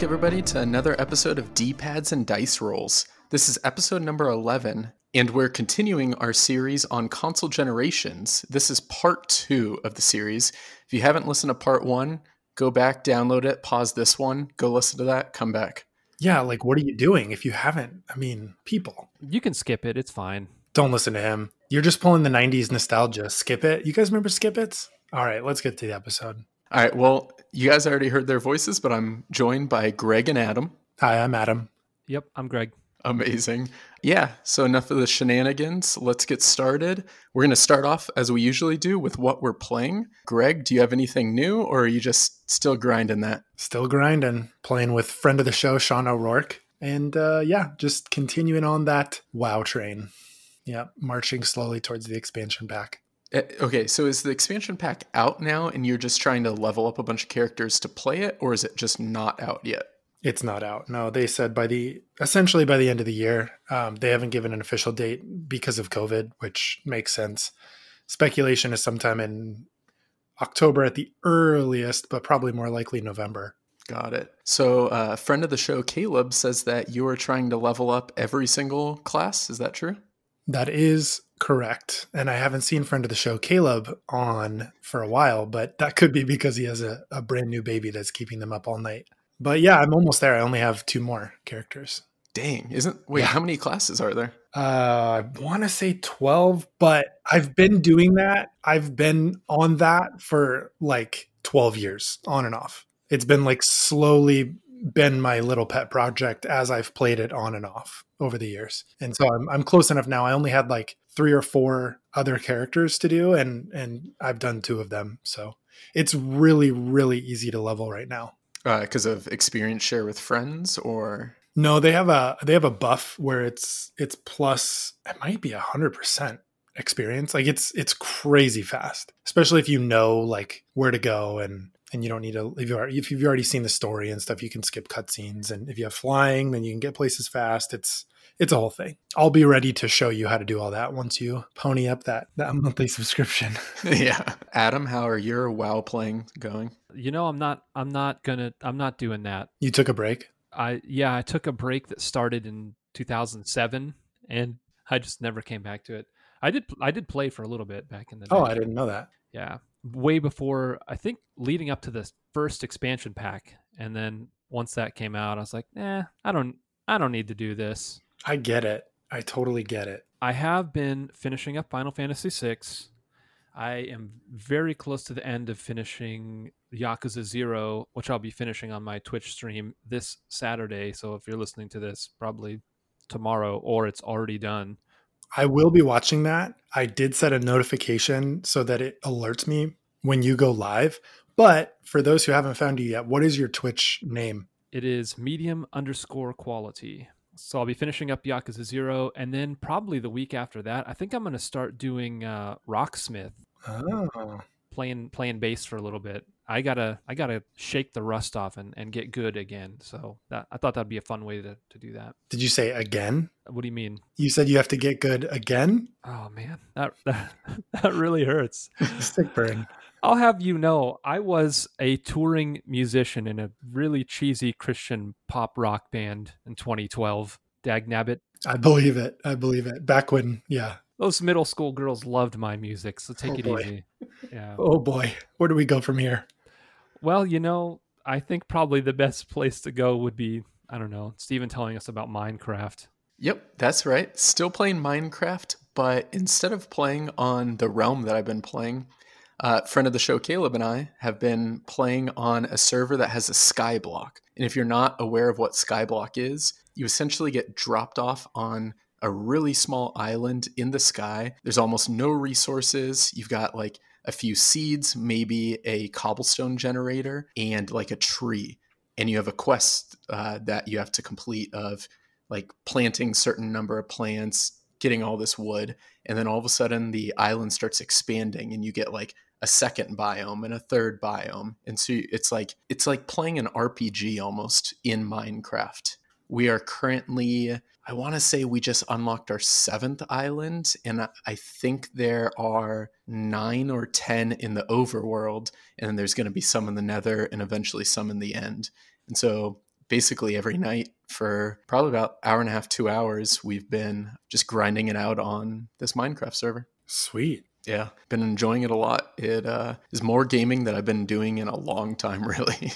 back, everybody, to another episode of D Pads and Dice Rolls. This is episode number 11, and we're continuing our series on console generations. This is part two of the series. If you haven't listened to part one, go back, download it, pause this one, go listen to that, come back. Yeah, like what are you doing if you haven't? I mean, people. You can skip it. It's fine. Don't listen to him. You're just pulling the 90s nostalgia. Skip it. You guys remember Skip It? All right, let's get to the episode. All right, well, you guys already heard their voices, but I'm joined by Greg and Adam. Hi, I'm Adam. Yep, I'm Greg. Amazing. Yeah, so enough of the shenanigans. Let's get started. We're going to start off as we usually do with what we're playing. Greg, do you have anything new or are you just still grinding that? Still grinding, playing with friend of the show, Sean O'Rourke. And uh, yeah, just continuing on that WoW train. Yeah, marching slowly towards the expansion pack. Uh, Okay, so is the expansion pack out now and you're just trying to level up a bunch of characters to play it, or is it just not out yet? It's not out. No, they said by the essentially by the end of the year. Um, they haven't given an official date because of COVID, which makes sense. Speculation is sometime in October at the earliest, but probably more likely November. Got it. So, uh, a friend of the show, Caleb, says that you are trying to level up every single class. Is that true? That is correct. And I haven't seen friend of the show Caleb on for a while, but that could be because he has a, a brand new baby that's keeping them up all night. But yeah, I'm almost there. I only have two more characters. Dang, isn't wait? Yeah. How many classes are there? Uh, I want to say 12, but I've been doing that. I've been on that for like 12 years on and off. It's been like slowly been my little pet project as I've played it on and off over the years. And so I'm, I'm close enough now. I only had like three or four other characters to do and, and I've done two of them. So it's really, really easy to level right now. Uh, because of experience share with friends, or No, they have a they have a buff where it's it's plus it might be a hundred percent experience. Like it's it's crazy fast, especially if you know like where to go and and you don't need to if you are if you've already seen the story and stuff, you can skip cutscenes. And if you have flying, then you can get places fast. It's it's a whole thing. I'll be ready to show you how to do all that once you pony up that that monthly subscription. yeah. Adam, how are your WoW playing going? You know, I'm not. I'm not gonna. I'm not doing that. You took a break. I yeah, I took a break that started in 2007, and I just never came back to it. I did. I did play for a little bit back in the. Oh. I didn't know that. Yeah, way before. I think leading up to the first expansion pack, and then once that came out, I was like, nah, I don't. I don't need to do this. I get it. I totally get it. I have been finishing up Final Fantasy VI. I am very close to the end of finishing Yakuza Zero, which I'll be finishing on my Twitch stream this Saturday. So if you're listening to this, probably tomorrow or it's already done. I will be watching that. I did set a notification so that it alerts me when you go live. But for those who haven't found you yet, what is your Twitch name? It is medium underscore quality. So I'll be finishing up Yakuza Zero, and then probably the week after that, I think I'm going to start doing uh, Rocksmith, Oh, playing playing bass for a little bit. I gotta I gotta shake the rust off and, and get good again. So that I thought that'd be a fun way to, to do that. did you say again? What do you mean? You said you have to get good again? Oh man, that that, that really hurts. Stick burn. I'll have you know, I was a touring musician in a really cheesy Christian pop rock band in 2012. Dag nabbit. I believe it. I believe it. Back when, yeah. Those middle school girls loved my music, so take Oh, it boy. easy. Yeah. Oh boy. Where do we go from here? Well, you know, I think probably the best place to go would be, I don't know, Steven telling us about Minecraft. Yep, that's right. Still playing Minecraft, but instead of playing on the realm that I've been playing, uh, friend of the show Caleb and I have been playing on a server that has a skyblock. And if you're not aware of what skyblock is, you essentially get dropped off on a really small island in the sky. There's almost no resources. You've got like a few seeds, maybe a cobblestone generator, and like a tree. And you have a quest uh, that you have to complete of like planting certain number of plants, getting all this wood, and then all of a sudden the island starts expanding and you get like a second biome and a third biome. And so it's like it's like playing an RPG almost in Minecraft. We are currently I want to say we just unlocked our seventh island, and I- think there are nine or ten in the overworld, and then there's going to be some in the nether, and eventually some in the end. And so basically every night for probably about hour and a half, two hours. We've been just grinding it out on this Minecraft server. Sweet. Yeah, been enjoying it a lot. It uh, is more gaming than I've been doing in a long time, really.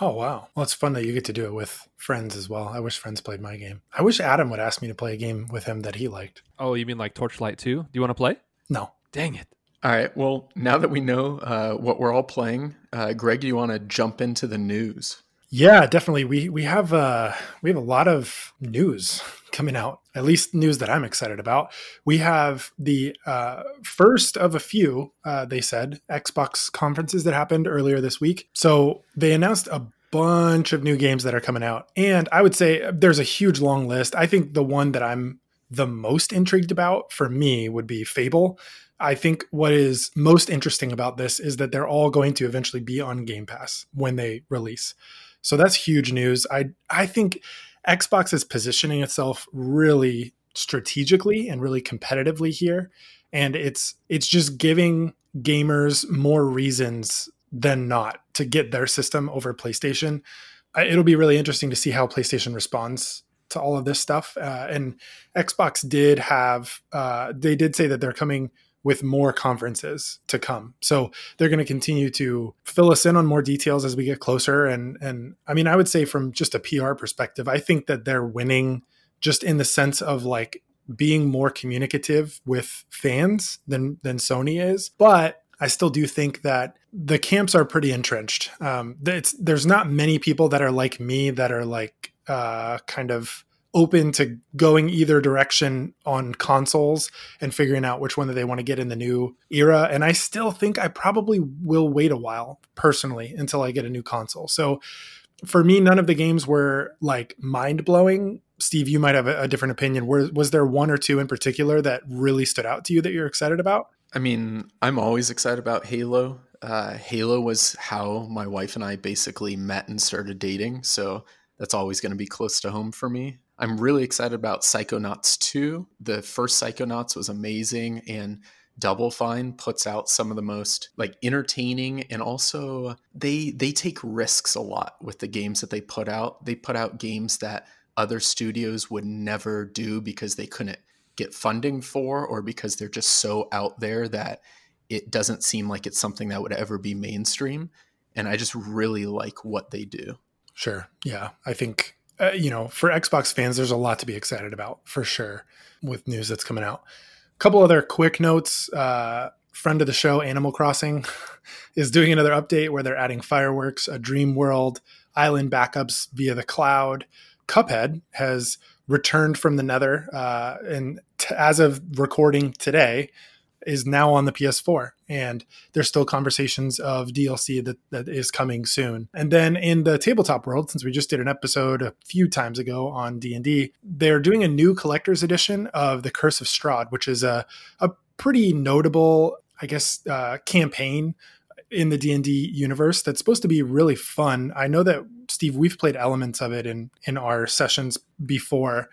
Oh wow. Well it's fun that you get to do it with friends as well. I wish friends played my game. I wish Adam would ask me to play a game with him that he liked. Oh, you mean like Torchlight 2? Do you want to play? No. Dang it. All right. Well, now that we know uh, what we're all playing, uh, Greg, do you want to jump into the news? Yeah, definitely. We we have uh we have a lot of news coming out. At least news that I'm excited about. We have the uh, first of a few. Uh, they said Xbox conferences that happened earlier this week. So they announced a bunch of new games that are coming out, and I would say there's a huge long list. I think the one that I'm the most intrigued about for me would be Fable. I think what is most interesting about this is that they're all going to eventually be on Game Pass when they release. So that's huge news. I I think Xbox is positioning itself really strategically and really competitively here and it's it's just giving gamers more reasons than not to get their system over PlayStation. It'll be really interesting to see how PlayStation responds to all of this stuff. Uh, and Xbox did have uh, they did say that they're coming with more conferences to come. So they're going to continue to fill us in on more details as we get closer. And and I mean, I would say from just a PR perspective, I think that they're winning just in the sense of like being more communicative with fans than than Sony is. But I still do think that the camps are pretty entrenched. Um, there's not many people that are like me that are like uh, kind of open to going either direction on consoles and figuring out which one that they want to get in the new era. And I still think I probably will wait a while personally until I get a new console. So for me, none of the games were like mind blowing. Steve, you might have a, different opinion. Was there one or two in particular that really stood out to you that you're excited about? I mean, I'm always excited about Halo. Uh, Halo was how my wife and I basically met and started dating. So that's always going to be close to home for me. I'm really excited about Psychonauts 2. The first Psychonauts was amazing and Double Fine puts out some of the most like entertaining and also they they take risks a lot with the games that they put out. They put out games that other studios would never do because they couldn't get funding for or because they're just so out there that it doesn't seem like it's something that would ever be mainstream and I just really like what they do. Sure. Yeah. I think uh, you know, for Xbox fans, there's a lot to be excited about for sure with news that's coming out. A couple other quick notes. Uh, friend of the show, Animal Crossing, is doing another update where they're adding fireworks, a dream world, island backups via the cloud. Cuphead has returned from the Nether, uh, and t- as of recording today, is now on the PS4 and there's still conversations of DLC that, that is coming soon. And then in the tabletop world, since we just did an episode a few times ago on D&D, they're doing a new collector's edition of The Curse of Strahd, which is a, a pretty notable, I guess, uh, campaign in the D&D universe that's supposed to be really fun. I know that Steve we've played elements of it in in our sessions before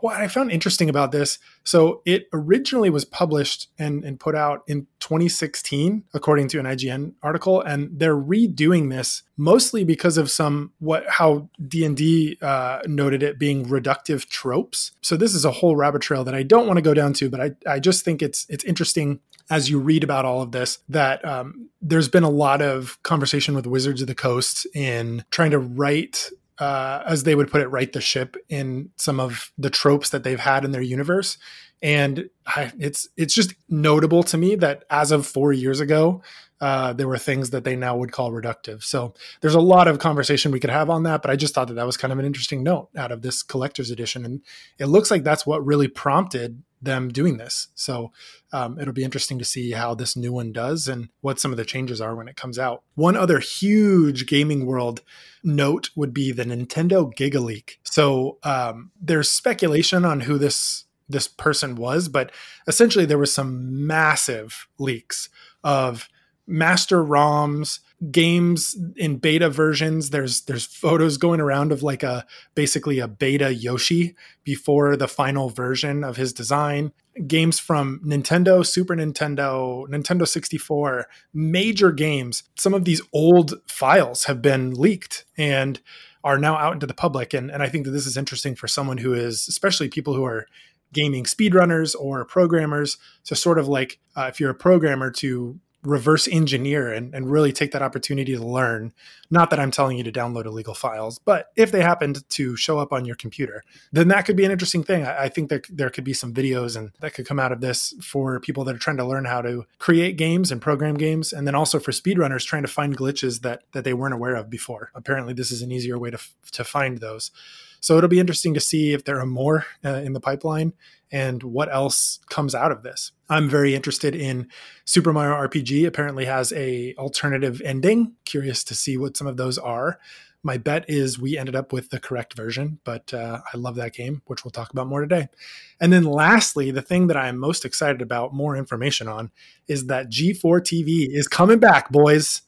what I found interesting about this, so it originally was published and, and put out in 2016, according to an IGN article, and they're redoing this mostly because of some what how D and D uh, noted it being reductive tropes. So this is a whole rabbit trail that I don't want to go down to, but I I just think it's it's interesting as you read about all of this that um, there's been a lot of conversation with Wizards of the Coast in trying to write uh, as they would put it, right the ship in some of the tropes that they've had in their universe. And I, it's it's just notable to me that as of four years ago, uh, there were things that they now would call reductive. So there's a lot of conversation we could have on that, but I just thought that that was kind of an interesting note out of this collector's edition, and it looks like that's what really prompted them doing this. So um, it'll be interesting to see how this new one does and what some of the changes are when it comes out. One other huge gaming world note would be the Nintendo Giga Leak. So um, there's speculation on who this this person was, but essentially there was some massive leaks of master ROMs, games in beta versions. There's there's photos going around of like a basically a beta Yoshi before the final version of his design. Games from Nintendo, Super Nintendo, Nintendo 64, major games. Some of these old files have been leaked and are now out into the public. And, and I think that this is interesting for someone who is, especially people who are gaming speedrunners or programmers. So, sort of like uh, if you're a programmer, to reverse engineer and, and really take that opportunity to learn. Not that I'm telling you to download illegal files, but if they happened to show up on your computer, then that could be an interesting thing. I, I think that there could be some videos and that could come out of this for people that are trying to learn how to create games and program games, and then also for speedrunners trying to find glitches that that they weren't aware of before. Apparently, this is an easier way to to find those. So it'll be interesting to see if there are more uh, in the pipeline and what else comes out of this. I'm very interested in Super Mario RPG. Apparently has a alternative ending. Curious to see what some of those are. My bet is we ended up with the correct version, but uh, I love that game, which we'll talk about more today. And then lastly, the thing that I'm most excited about, more information on, is that G4 TV is coming back, boys.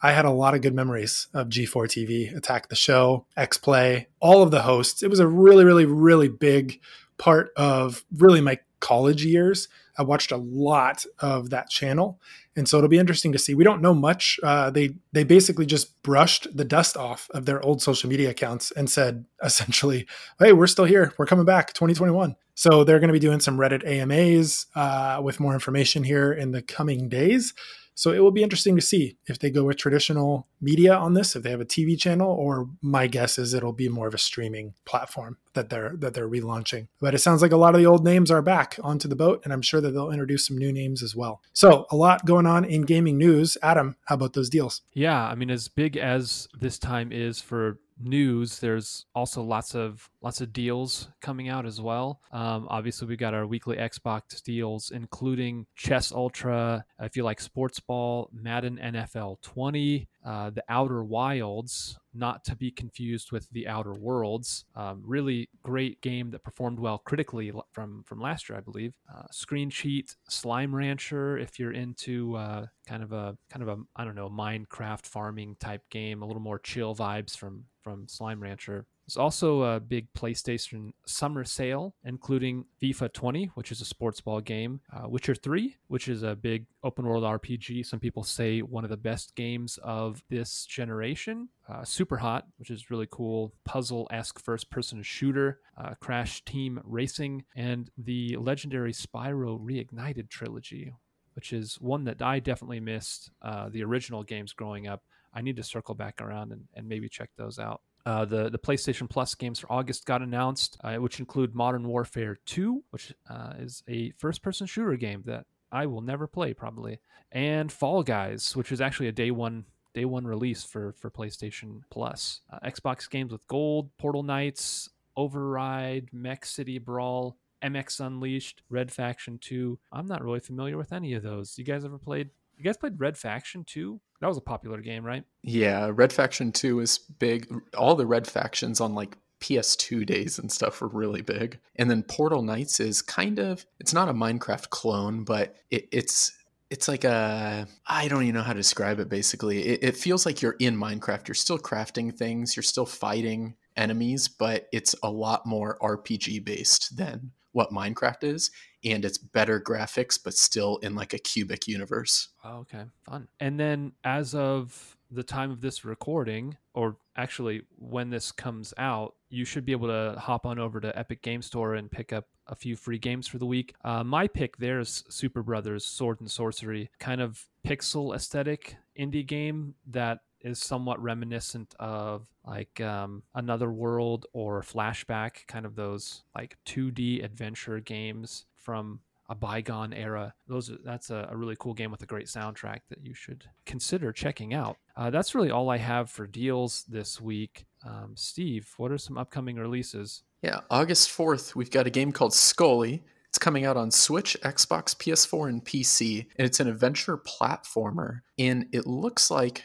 I had a lot of good memories of G4 TV, Attack the Show, X Play, all of the hosts. It was a really, really, really big part of really my college years. I watched a lot of that channel, and so it'll be interesting to see. We don't know much. Uh, they they basically just brushed the dust off of their old social media accounts and said essentially, "Hey, we're still here. We're coming back, 2021." So they're going to be doing some Reddit AMAs uh, with more information here in the coming days. So it will be interesting to see if they go with traditional media on this, if they have a TV channel, or my guess is it'll be more of a streaming platform that they're that they're relaunching. But it sounds like a lot of the old names are back onto the boat, and I'm sure that they'll introduce some new names as well. So a lot going on in gaming news. Adam, how about those deals? Yeah, I mean, as big as this time is for news, there's also lots of lots of deals coming out as well. Um, obviously, we've got our weekly Xbox deals, including Chess Ultra. If you like sports ball, Madden NFL 20, uh, The Outer Wilds, not to be confused with The Outer Worlds. Um, really great game that performed well critically from from last year, I believe. Uh, Screen Cheat, Slime Rancher. If you're into uh, kind of a kind of a I don't know Minecraft farming type game, a little more chill vibes from from Slime Rancher. There's also a big PlayStation summer sale, including FIFA 20, which is a sports ball game, uh, Witcher 3, which is a big open world RPG. Some people say one of the best games of this generation. Uh, Super Hot, which is really cool, puzzle esque first person shooter, uh, Crash Team Racing, and the legendary Spyro Reignited trilogy, which is one that I definitely missed uh, the original games growing up. I need to circle back around and, and maybe check those out. Uh, the the PlayStation Plus games for August got announced, uh, which include Modern Warfare 2, which uh, is a first person shooter game that I will never play probably, and Fall Guys, which is actually a day one day one release for for PlayStation Plus. Uh, Xbox games with Gold, Portal Knights, Override, Mech City Brawl, MX Unleashed, Red Faction 2. I'm not really familiar with any of those. You guys ever played? You guys played Red Faction 2? That was a popular game, right? Yeah, Red Faction 2 is big. All the Red Factions on like PS2 days and stuff were really big. And then Portal Knights is kind of it's not a Minecraft clone, but it, it's it's like a I don't even know how to describe it basically. It, it feels like you're in Minecraft. You're still crafting things, you're still fighting enemies, but it's a lot more RPG based than what Minecraft is, and it's better graphics, but still in like a cubic universe. Oh, okay, fun. And then as of the time of this recording, or actually when this comes out, you should be able to hop on over to Epic Game Store and pick up a few free games for the week. Uh, my pick there is Superbrothers Sword and Sworcery, kind of pixel aesthetic indie game that is somewhat reminiscent of like um, another world or flashback kind of those like 2d adventure games from a bygone era those that's a, a, really cool game with a great soundtrack that you should consider checking out uh, that's really all i have for deals this week um, steve what are some upcoming releases yeah august 4th we've got a game called Skully it's coming out on Switch, Xbox, PS4, and PC. And it's an adventure platformer. And it looks like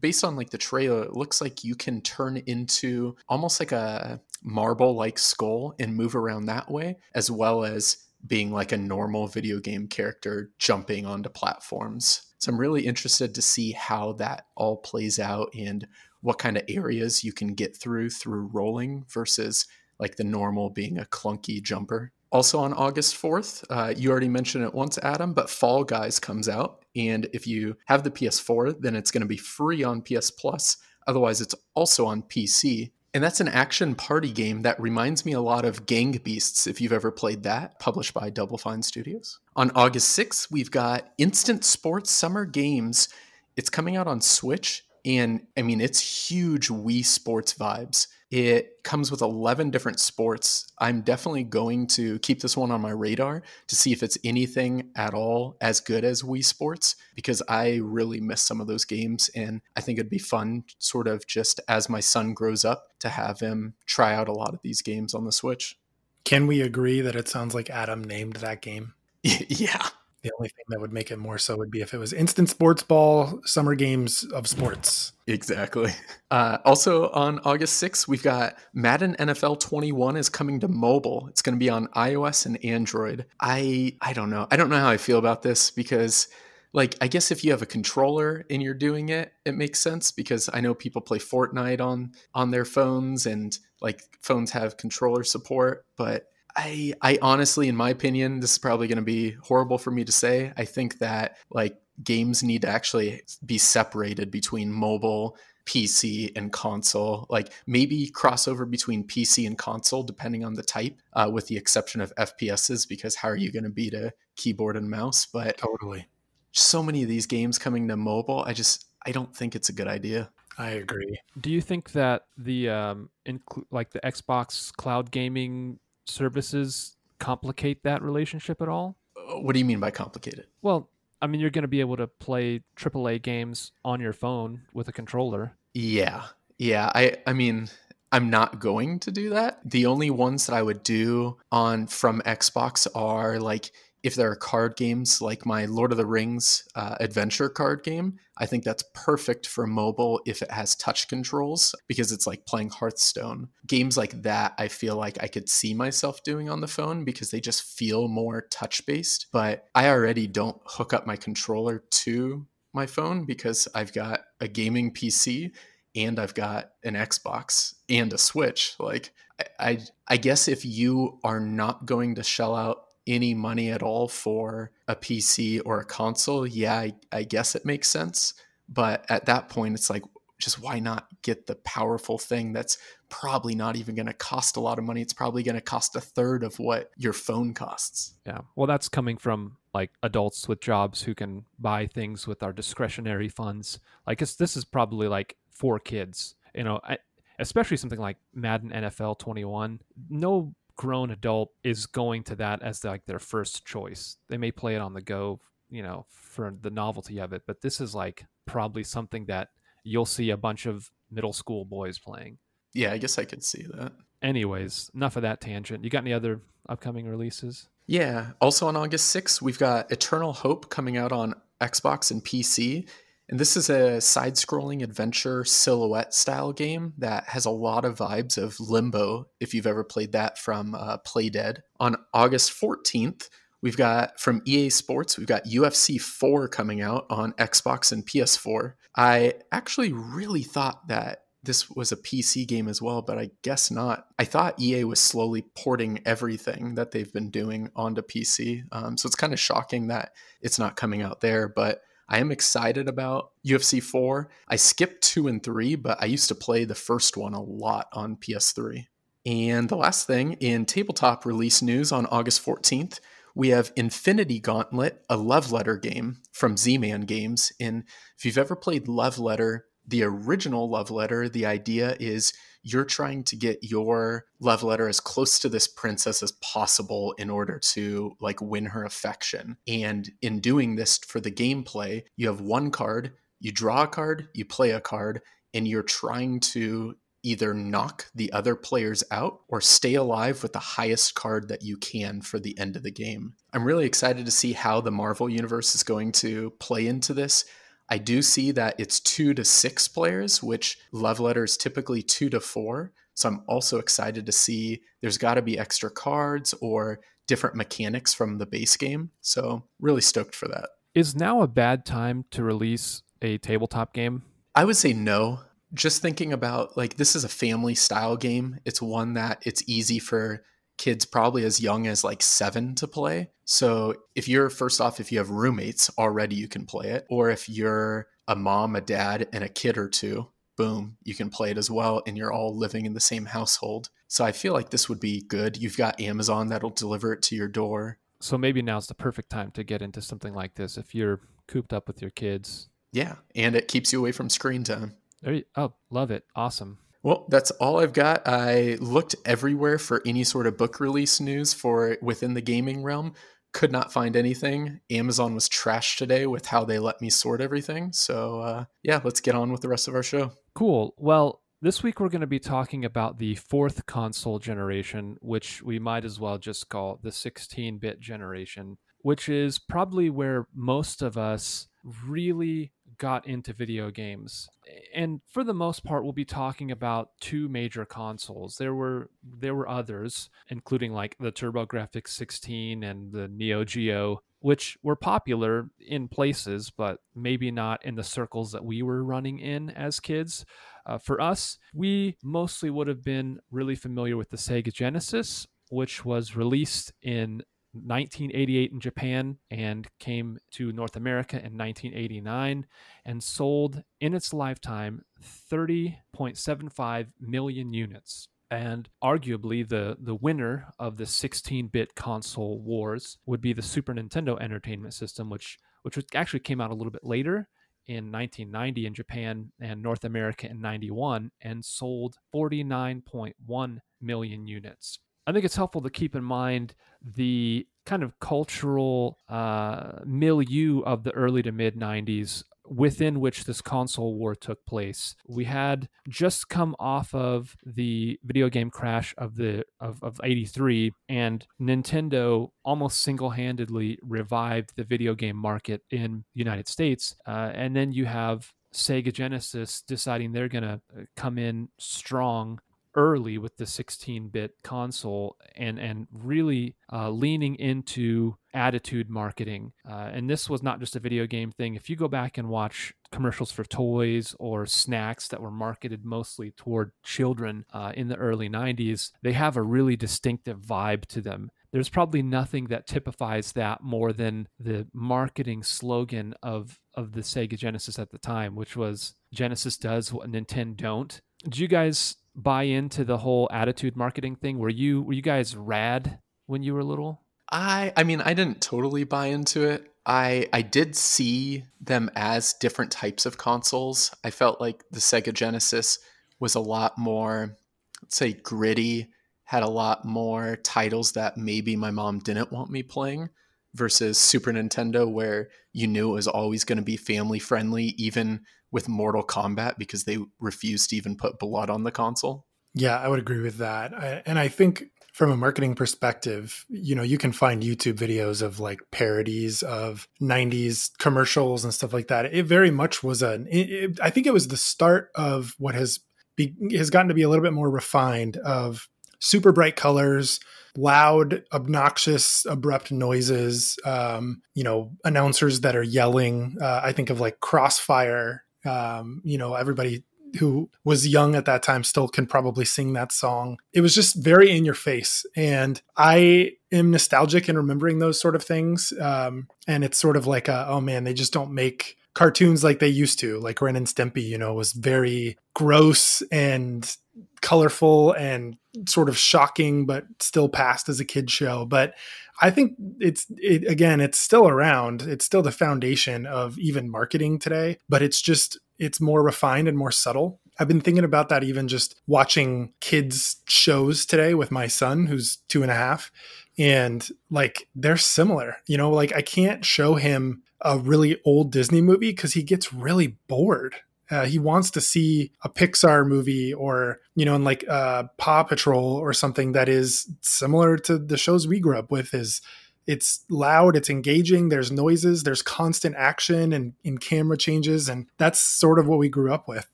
based on like the trailer, it looks like you can turn into almost like a marble like skull and move around that way, as well as being like a normal video game character jumping onto platforms. So I'm really interested to see how that all plays out and what kind of areas you can get through through rolling versus like the normal being a clunky jumper. Also on August 4th, uh, you already mentioned it once, Adam, but Fall Guys comes out. And if you have the PS4, then it's going to be free on PS Plus Otherwise, it's also on PC. And that's an action party game that reminds me a lot of Gang Beasts, if you've ever played that, published by Double Fine Studios. On August 6th, we've got Instant Sports Summer Games. It's coming out on Switch, and I mean, it's huge Wii Sports vibes. It comes with 11 different sports. I'm definitely going to keep this one on my radar to see if it's anything at all as good as Wii Sports because I really miss some of those games. And I think it'd be fun, sort of just as my son grows up, to have him try out a lot of these games on the Switch. Can we agree that it sounds like Adam named that game? yeah. The only thing that would make it more so would be if it was instant sports ball, summer games of sports. Exactly. Uh, also on August 6th, we've got Madden NFL 21 is coming to mobile. It's going to be on iOS and Android. I I don't know. I don't know how I feel about this because like I guess if you have a controller and you're doing it, it makes sense because I know people play Fortnite on on their phones and like phones have controller support, but I I honestly, in my opinion, this is probably going to be horrible for me to say. I think that like games need to actually be separated between mobile, PC, and console. Like maybe crossover between PC and console, depending on the type, uh, with the exception of FPSs, because how are you going to beat a keyboard and mouse? But totally, so many of these games coming to mobile, I just I don't think it's a good idea. I agree. Do you think that the um, inclu- like the Xbox cloud gaming services complicate that relationship at all? Uh, what do you mean by complicated? Well, I mean, you're going to be able to play AAA games on your phone with a controller. Yeah. Yeah. I, I mean, I'm not going to do that. The only ones that I would do on from Xbox are like if there are card games like my Lord of the Rings uh, adventure card game, I think that's perfect for mobile if it has touch controls because it's like playing Hearthstone. Games like that, I feel like I could see myself doing on the phone because they just feel more touch based. But I already don't hook up my controller to my phone because I've got a gaming PC and I've got an Xbox and a Switch. Like, I, I, I guess if you are not going to shell out any money at all for a PC or a console, yeah, I, I, guess it makes sense. But at that point, it's like, just why not get the powerful thing that's probably not even going to cost a lot of money? It's probably going to cost a third of what your phone costs. Yeah. Well, that's coming from like adults with jobs who can buy things with our discretionary funds. Like, this is probably like for kids, you know, I, especially something like Madden NFL 21. No grown adult is going to that as like their first choice. They may play it on the go, you know, for the novelty of it, but this is like probably something that you'll see a bunch of middle school boys playing. Yeah, I guess I could see that. Anyways, enough of that tangent. You got any other upcoming releases? Yeah. Also on August 6th, we've got Eternal Hope coming out on Xbox and PC. And this is a side scrolling adventure silhouette style game that has a lot of vibes of Limbo, if you've ever played that from uh, Playdead. On August 14th, we've got from EA Sports, we've got UFC 4 coming out on Xbox and PS4. I actually really thought that this was a PC game as well, but I guess not. I thought EA was slowly porting everything that they've been doing onto PC. Um, so it's kind of shocking that it's not coming out there, but I am excited about UFC 4. I skipped 2 and 3, but I used to play the first one a lot on PS3. And the last thing in tabletop release news on August 14th, we have Infinity Gauntlet, a love letter game from Z Man Games. And if you've ever played Love Letter, the original love letter, the idea is you're trying to get your love letter as close to this princess as possible in order to like win her affection. And in doing this for the gameplay, you have one card, you draw a card, you play a card, and you're trying to either knock the other players out or stay alive with the highest card that you can for the end of the game. I'm really excited to see how the Marvel Universe is going to play into this. I do see that it's two to six players, which love letters typically two to four. So I'm also excited to see there's got to be extra cards or different mechanics from the base game. So really stoked for that. Is now a bad time to release a tabletop game? I would say no. Just thinking about like this is a family style game. It's one that it's easy for kids probably as young as like seven to play. So if you're first off, if you have roommates already, you can play it. Or if you're a mom, a dad, and a kid or two, boom, you can play it as well, and you're all living in the same household. So I feel like this would be good. You've got Amazon that'll deliver it to your door. So maybe now's the perfect time to get into something like this if you're cooped up with your kids. Yeah, and it keeps you away from screen time. There you, oh, love it. Awesome. Well, that's all I've got. I looked everywhere for any sort of book release news for within the gaming realm. Could not find anything. Amazon was trashed today with how they let me sort everything. So, uh, yeah, let's get on with the rest of our show. Cool. Well, this week we're going to be talking about the fourth console generation, which we might as well just call the 16 bit generation, which is probably where most of us really got into video games. And for the most part we'll be talking about two major consoles. There were there were others including like the TurboGrafx 16 and the Neo Geo which were popular in places but maybe not in the circles that we were running in as kids. Uh, for us, we mostly would have been really familiar with the Sega Genesis, which was released in 1988 in Japan and came to North America in 1989 and sold in its lifetime 30.75 million units. And arguably, the, the winner of the 16 bit console wars would be the Super Nintendo Entertainment System, which, which actually came out a little bit later in 1990 in Japan and North America in 91 and sold 49.1 million units. I think it's helpful to keep in mind the kind of cultural uh, milieu of the early to mid 90s within which this console war took place. We had just come off of the video game crash of the of, of 83 and Nintendo almost single-handedly revived the video game market in the United States. Uh, and then you have Sega Genesis deciding they're going to uh, come in strong early with the 16-bit console and and really uh, leaning into attitude marketing. Uh, and this was not just a video game thing. If you go back and watch commercials for toys or snacks that were marketed mostly toward children uh, in the early 90s, they have a really distinctive vibe to them. There's probably nothing that typifies that more than the marketing slogan of of the Sega Genesis at the time, which was Genesis does what Nintendo don't. Did you guys buy into the whole attitude marketing thing? Were you were you guys rad when you were little? I I mean I didn't totally buy into it. I I did see them as different types of consoles. I felt like the Sega Genesis was a lot more let's say gritty, had a lot more titles that maybe my mom didn't want me playing versus Super Nintendo where you knew it was always going to be family friendly even with Mortal Kombat because they refused to even put blood on the console. Yeah, I would agree with that. I, and I think from a marketing perspective, you know, you can find YouTube videos of like parodies of 90s commercials and stuff like that. It very much was an it, it, I think it was the start of what has be, has gotten to be a little bit more refined of super bright colors, loud, obnoxious, abrupt noises, um, you know, announcers that are yelling. Uh, I think of like Crossfire um, you know, everybody who was young at that time still can probably sing that song. It was just very in your face. And I am nostalgic in remembering those sort of things. Um, and it's sort of like, a, oh man, they just don't make cartoons like they used to. Like Ren and Stimpy, you know, was very gross and colorful and sort of shocking, but still passed as a kid show. But I think it's it, again, it's still around. It's still the foundation of even marketing today, but it's just it's more refined and more subtle. I've been thinking about that even just watching kids shows today with my son, who's two and a half, and like they're similar. You know, like I can't show him a really old Disney movie because he gets really bored uh, he wants to see a Pixar movie or, you know, in like uh, Paw Patrol or something that is similar to the shows we grew up with is it's loud, it's engaging, there's noises, there's constant action and in camera changes. And that's sort of what we grew up with.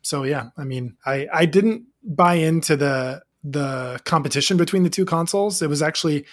So yeah, I mean, I, I didn't buy into the the competition between the two consoles. It was actually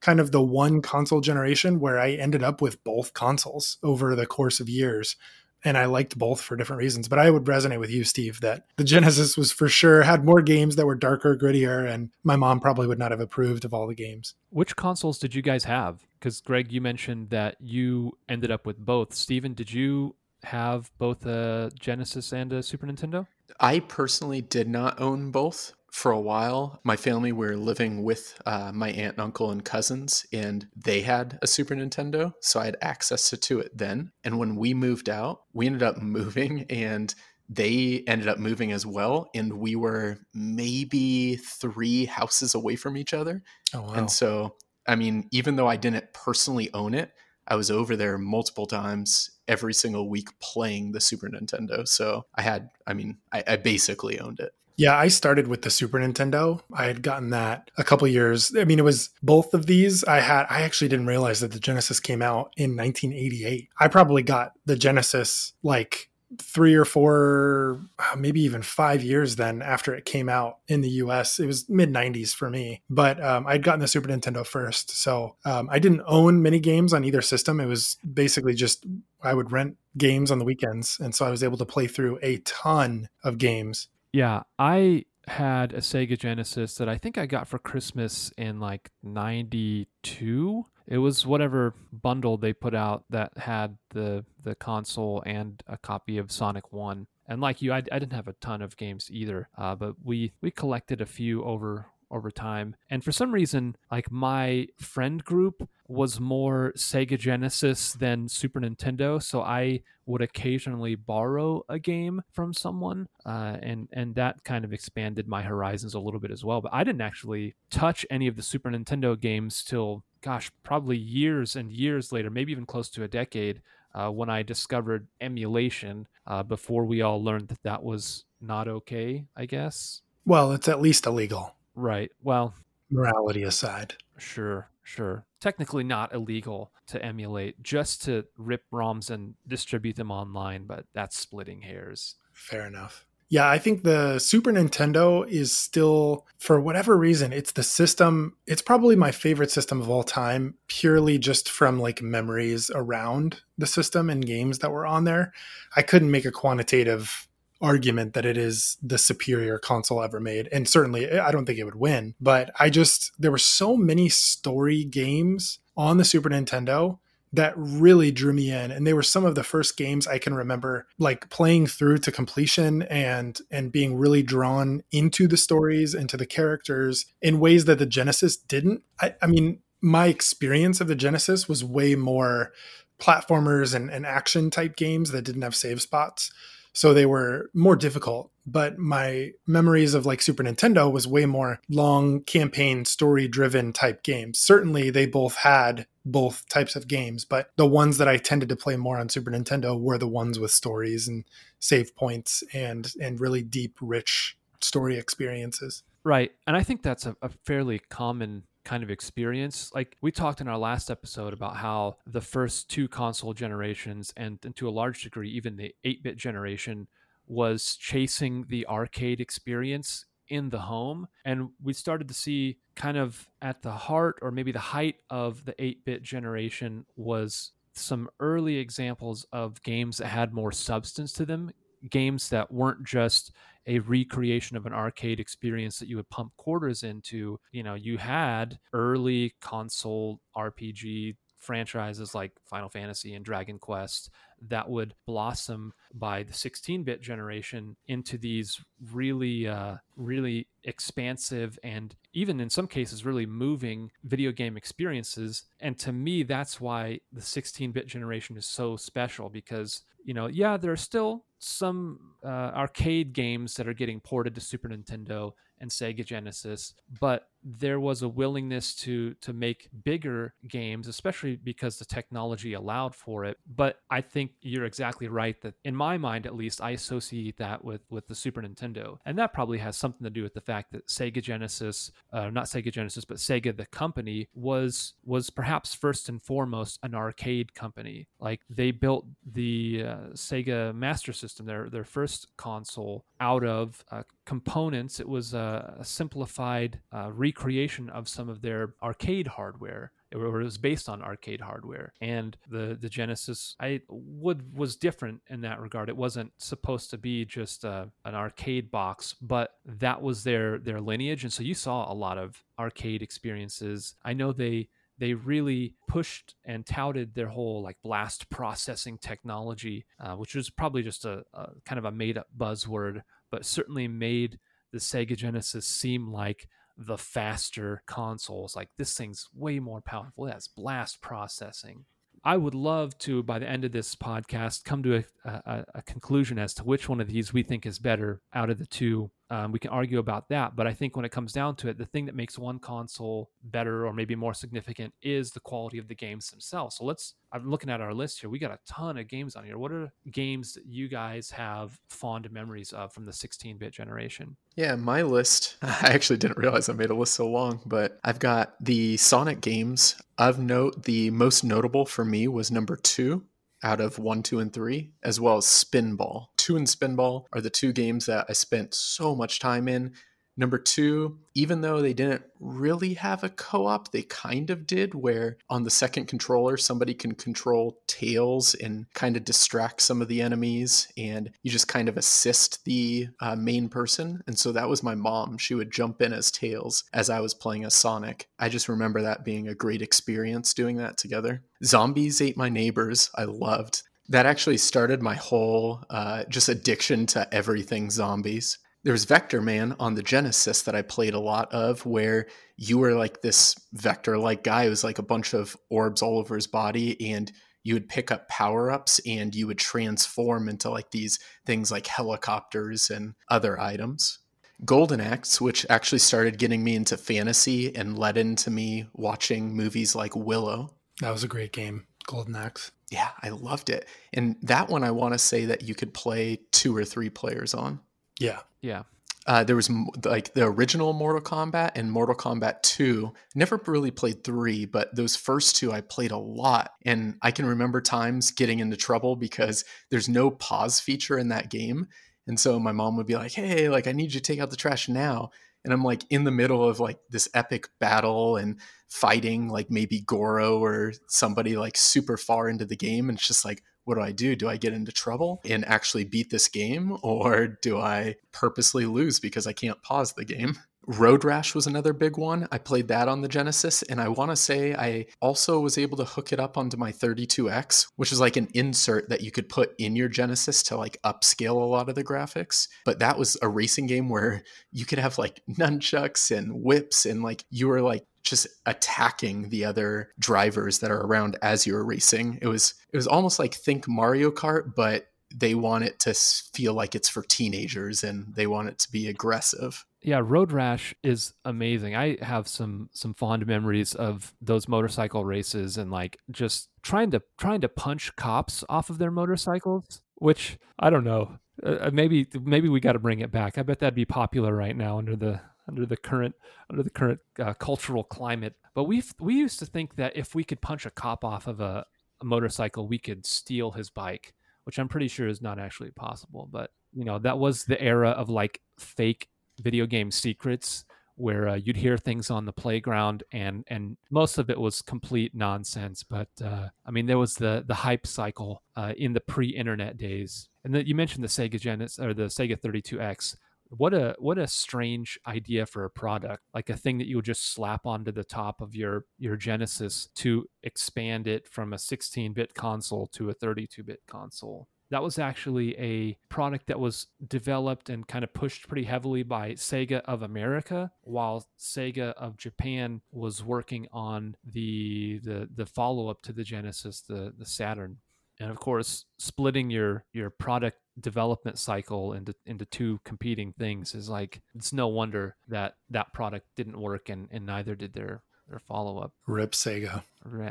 kind of the one console generation where I ended up with both consoles over the course of years and I liked both for different reasons. But I would resonate with you, Steve, that the Genesis was for sure had more games that were darker, grittier, and my mom probably would not have approved of all the games. Which consoles did you guys have? Because Greg, you mentioned that you ended up with both. Steven, did you have both a Genesis and a Super Nintendo? I personally did not own both for a while. My family were living with uh, my aunt and uncle and cousins, and they had a Super Nintendo, so I had access to it then. And when we moved out, we ended up moving, and they ended up moving as well, and we were maybe three houses away from each other. Oh wow. And so, I mean, even though I didn't personally own it, I was over there multiple times every single week playing the Super Nintendo. So I had, I mean, I, I basically owned it. Yeah, I started with the Super Nintendo. I had gotten that a couple years. I mean, it was both of these. I had I actually didn't realize that the Genesis came out in 1988. I probably got the Genesis like three or four, uh, maybe even five years then after it came out in the US. It was mid 90s for me, but um, I'd gotten the Super Nintendo first. So um, I didn't own many games on either system. It was basically just I would rent games on the weekends. And so I was able to play through a ton of games. Yeah, I had a Sega Genesis that I think I got for Christmas in like 92 it was whatever bundle they put out that had the the console and a copy of Sonic One. And like you, I, I didn't have a ton of games either, uh, but we we collected a few over over time. And for some reason, like my friend group was more Sega Genesis than Super Nintendo, so I would occasionally borrow a game from someone, uh, and and that kind of expanded my horizons a little bit as well. But I didn't actually touch any of the Super Nintendo games till gosh, probably years and years later, maybe even close to a decade, uh, when I discovered emulation. Uh, before we all learned that that was not okay, I guess. Well, it's at least illegal. Right. Well, morality aside. Sure, sure. Technically not illegal to emulate, just to rip ROMs and distribute them online, but that's splitting hairs. Fair enough. Yeah, I think the Super Nintendo is still, for whatever reason, it's the system. It's probably my favorite system of all time, purely just from like memories around the system and games that were on there. I couldn't make a quantitative argument that it is the superior console ever made. And certainly, eh, I don't think it would win, but I just, there were so many story games on the Super Nintendo that really drew me in and they were some of the first games i can remember like playing through to completion and and being really drawn into the stories into the characters in ways that the genesis didn't i, I mean my experience of the genesis was way more platformers and, and action type games that didn't have save spots so they were more difficult but my memories of like super nintendo was way more long campaign story driven type games certainly they both had both types of games, but the ones that I tended to play more on Super Nintendo were the ones with stories and save points and and really deep, rich story experiences. Right, and I think that's a, a fairly common kind of experience. Like we talked in our last episode about how the first two console generations, and, and to a large degree, even the 8 bit generation, was chasing the arcade experience in the home. And we started to see kind of at the heart or maybe the height of the 8 bit generation was some early examples of games that had more substance to them, games that weren't just a recreation of an arcade experience that you would pump quarters into. You know, you had early console RPG franchises like Final Fantasy and Dragon Quest that would blossom by the 16-bit generation into these really uh, really expansive and even in some cases really moving video game experiences and to me that's why the 16-bit generation is so special because you know yeah there are still some uh, arcade games that are getting ported to super nintendo and sega genesis but there was a willingness to to make bigger games especially because the technology allowed for it. But i think you're exactly right that in my mind at least i associate that with with the super nintendo. And that probably has something to do with the fact that sega genesis uh, not sega genesis but sega the company was was perhaps first and foremost an arcade company. Like they built the uh, sega master system their their first console out of uh, components. It was a, a simplified uh, recreation of some of their arcade hardware. It was based on arcade hardware. And the the genesis i would was different in that regard. It wasn't supposed to be just a, uh, an arcade box but that was their their lineage. And so you saw a lot of arcade experiences. I know they they really pushed and touted their whole like blast processing technology, uh, which was probably just a, a, kind of a made up buzzword but certainly made the Sega Genesis seem like the faster consoles. Like this thing's way more powerful. It has blast processing. I would love to, by the end of this podcast, come to a, a, a conclusion as to which one of these we think is better out of the two um, we can argue about that, but I think when it comes down to it, the thing that makes one console better or maybe more significant is the quality of the games themselves. So let's. I'm looking at our list here. We got a ton of games on here. What are games that you guys have fond memories of from the 16-bit generation? Yeah, my list. I actually didn't realize I made a list so long, but I've got the Sonic games. Of note, the most notable for me was number two, out of one, two, and three, as well as Spinball. Two and Spinball are the two games that I spent so much time in. Number two, even though they didn't really have a co op, they kind of did, where on the second controller, somebody can control tails and kind of distract some of the enemies, and you just kind of assist the uh, main person. And so that was my mom. She would jump in as tails as I was playing as Sonic. I just remember that being a great experience doing that together. Zombies Ate My Neighbors, I loved that actually started my whole uh, just addiction to everything zombies There was Vector Man on the Genesis that I played a lot of, where you were like this vector like guy. who was like a bunch of orbs all over his body, and you would pick up power ups and you would transform into like these things like helicopters and other items. Golden Axe, which actually started getting me into fantasy and led into me watching movies like Willow. That was a great game, Golden Axe. Yeah, I loved it. And that one I want to say that you could play two or three players on. Yeah. Yeah. Uh, there was like the original Mortal Kombat and Mortal Kombat 2. Never really played 3, but those first two I played a lot. And I can remember times getting into trouble because there's no pause feature in that game. And so my mom would be like, hey, like, I need you to take out the trash now. And I'm like in the middle of like this epic battle and fighting like maybe Goro or somebody like super far into the game. And it's just like, what do I do? Do I get into trouble and actually beat this game, or do I purposely lose because I can't pause the game? Road Rash was another big one. I played that on the Genesis, and I want to say I also was able to hook it up onto my 32X, which is like an insert that you could put in your Genesis to like upscale a lot of the graphics. But that was a racing game where you could have like nunchucks and whips, and like you were like just attacking the other drivers that are around as you're racing. It was it was almost like think Mario Kart, but they want it to feel like it's for teenagers and they want it to be aggressive. Yeah road rash is amazing. I have some some fond memories of those motorcycle races and like just trying to trying to punch cops off of their motorcycles which i don't know uh, uh maybe maybe we got to bring it back. I bet that'd be popular right now under the under the current under the current uh, cultural climate. But we we used to think that if we could punch a cop off of a, a motorcycle we could steal his bike which i'm pretty sure is not actually possible. But you know that was the era of like fake video game secrets where uh, you'd hear things on the playground and and most of it was complete nonsense. But uh, i mean there was the the hype cycle uh, in the pre-internet days. And then you mentioned the sega genesis or the sega 32x what a what a strange idea for a product like a thing that you would just slap onto the top of your your genesis to expand it from a 16-bit console to a 32-bit console that was actually a product that was developed and kind of pushed pretty heavily by Sega of America, while Sega of Japan was working on the the, the follow up to the Genesis, the the Saturn. And of course, splitting your your product development cycle into into two competing things is like it's no wonder that that product didn't work and, and neither did their their follow up. Rip Sega.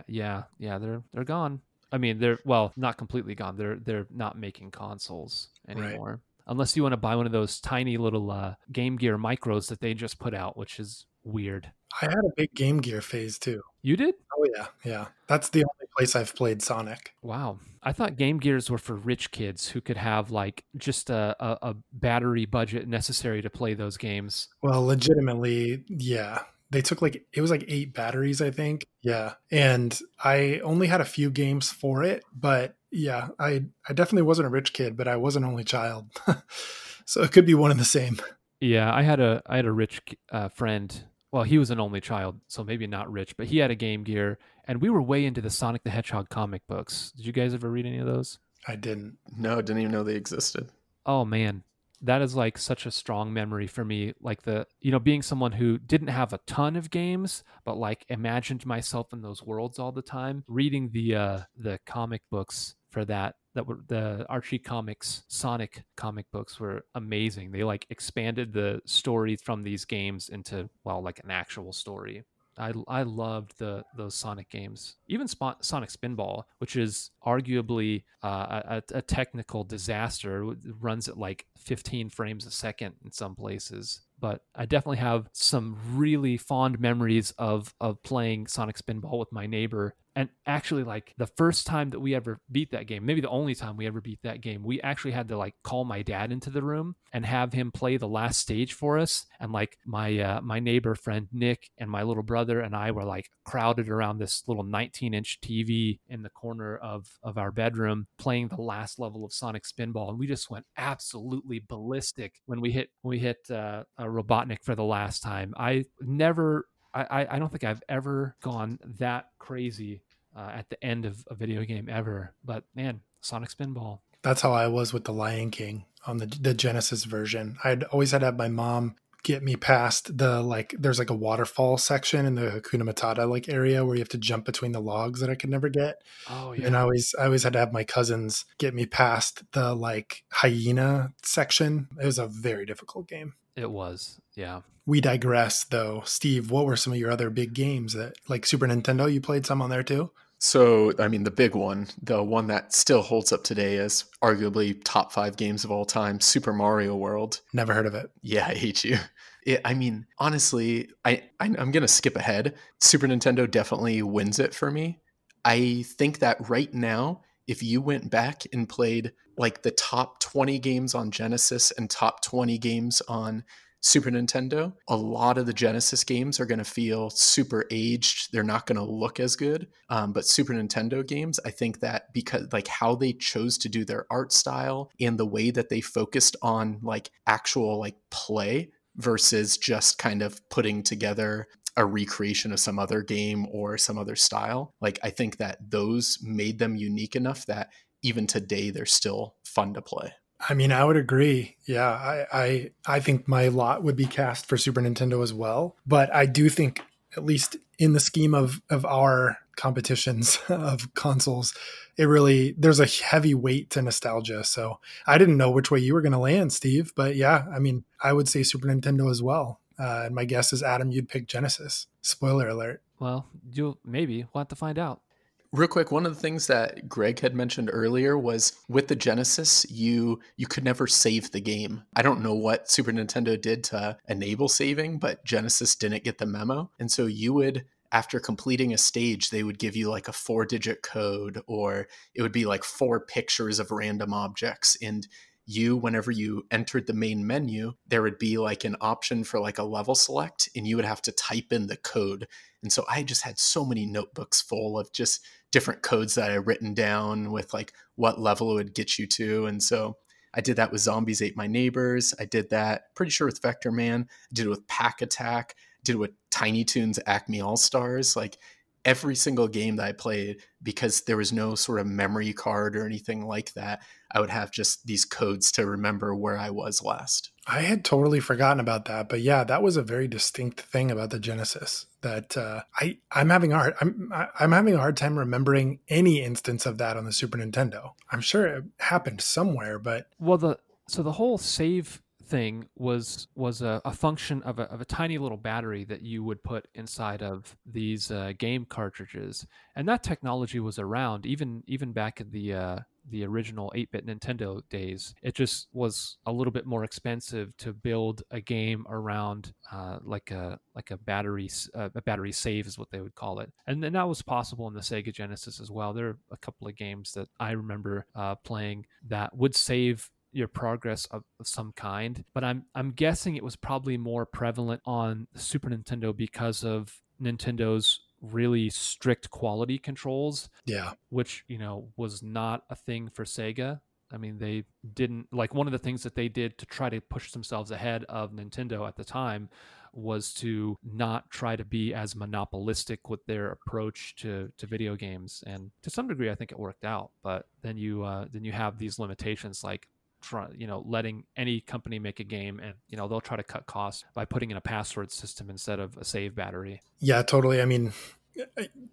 Yeah, yeah, they're they're gone. I mean, they're well, not completely gone. They're they're not making consoles anymore. Right. Unless you want to buy one of those tiny little uh, Game Gear micros that they just put out, which is weird. I had a big Game Gear phase too. You did? Oh yeah, yeah. That's the only place I've played Sonic. Wow. I thought Game Gears were for rich kids who could have like just a, a, a battery budget necessary to play those games. Well, legitimately, yeah they took like it was like eight batteries i think yeah and i only had a few games for it but yeah i i definitely wasn't a rich kid but i was an only child so it could be one and the same yeah i had a i had a rich uh, friend well he was an only child so maybe not rich but he had a game gear and we were way into the sonic the hedgehog comic books did you guys ever read any of those i didn't no didn't even know they existed oh man that is like such a strong memory for me. Like the, you know, being someone who didn't have a ton of games, but like imagined myself in those worlds all the time. Reading the uh the comic books for that that were the Archie Comics Sonic comic books were amazing. They like expanded the story from these games into well, like an actual story. I, I loved the those Sonic games, even Sp- Sonic Spinball, which is arguably uh, a, a, technical disaster. It runs at like 15 frames a second in some places but I definitely have some really fond memories of of playing Sonic Spinball with my neighbor. And actually, like the first time that we ever beat that game, maybe the only time we ever beat that game, we actually had to like call my dad into the room and have him play the last stage for us. And like my uh, my neighbor friend Nick and my little brother and I were like crowded around this little 19 inch TV in the corner of of our bedroom playing the last level of Sonic Spinball, and we just went absolutely ballistic when we hit when we hit uh, Robotnik for the last time. I never, I, I don't think I've ever gone that crazy uh, at the end of a video game ever. But man, Sonic Spinball. That's how I was with the Lion King on the the Genesis version. I'd always had to have my mom get me past the like there's like a waterfall section in the Hakuna Matata like area where you have to jump between the logs that I could never get. Oh yeah. And I always I always had to have my cousins get me past the like hyena section. It was a very difficult game. It was, yeah. We digress, though. Steve, what were some of your other big games that, like Super Nintendo, you played some on there too? So, I mean, the big one, the one that still holds up today as arguably top five games of all time, Super Mario World. Never heard of it. Yeah, I hate you. It, I mean, honestly, I, I I'm gonna skip ahead. Super Nintendo definitely wins it for me. I think that right now, if you went back and played like the top 20 games on Genesis and top 20 games on Super Nintendo, a lot of the Genesis games are going to feel super aged. They're not going to look as good. Um, but Super Nintendo games, I think that because like how they chose to do their art style and the way that they focused on like actual like play versus just kind of putting together a recreation of some other game or some other style. Like I think that those made them unique enough that even today they're still fun to play. I mean, I would agree. Yeah, I, I I think my lot would be cast for Super Nintendo as well. But I do think, at least in the scheme of of our competitions of consoles, it really there's a heavy weight to nostalgia. So I didn't know which way you were going to land, Steve. But yeah, I mean, I would say Super Nintendo as well. Uh, and my guess is Adam, you'd pick Genesis. Spoiler alert. Well, you maybe we'll have to find out. Real quick, one of the things that Greg had mentioned earlier was with the Genesis, you you could never save the game. I don't know what Super Nintendo did to enable saving, but Genesis didn't get the memo. And so you would after completing a stage, they would give you like a four digit code, or it would be like four pictures of random objects. And you, whenever you entered the main menu, there would be like an option for like a level select, and you would have to type in the code. And so I just had so many notebooks full of just different codes that I written down with like what level it would get you to. And so I did that with Zombies Ate My Neighbors. I did that pretty sure with Vector Man. I did it with Pac-Attack. I did it with Tiny Toons Acme All Stars. Like every single game that I played, because there was no sort of memory card or anything like that, I would have just these codes to remember where I was last. I had totally forgotten about that, but yeah, that was a very distinct thing about the Genesis that uh, I I'm having a hard I'm I'm having a hard time remembering any instance of that on the Super Nintendo. I'm sure it happened somewhere, but well, the so the whole save thing was was a, a function of a, of a tiny little battery that you would put inside of these uh, game cartridges, and that technology was around even even back in the uh, the original 8-bit Nintendo days. It just was a little bit more expensive to build a game around uh, like a like a battery uh, a battery save is what they would call it, and then that was possible in the Sega Genesis as well. There are a couple of games that I remember uh, playing that would save your progress of, of, some kind. But I'm I'm guessing it was probably more prevalent on Super Nintendo because of Nintendo's really strict quality controls. Yeah. Which, you know, was not a thing for Sega. I mean, they didn't like one of the things that they did to try to push themselves ahead of Nintendo at the time was to not try to be as monopolistic with their approach to, to video games. And to some degree, I think it worked out. But then you uh, then you have these limitations like you know, letting any company make a game, and you know they'll try to cut costs by putting in a password system instead of a save battery. Yeah, totally. I mean,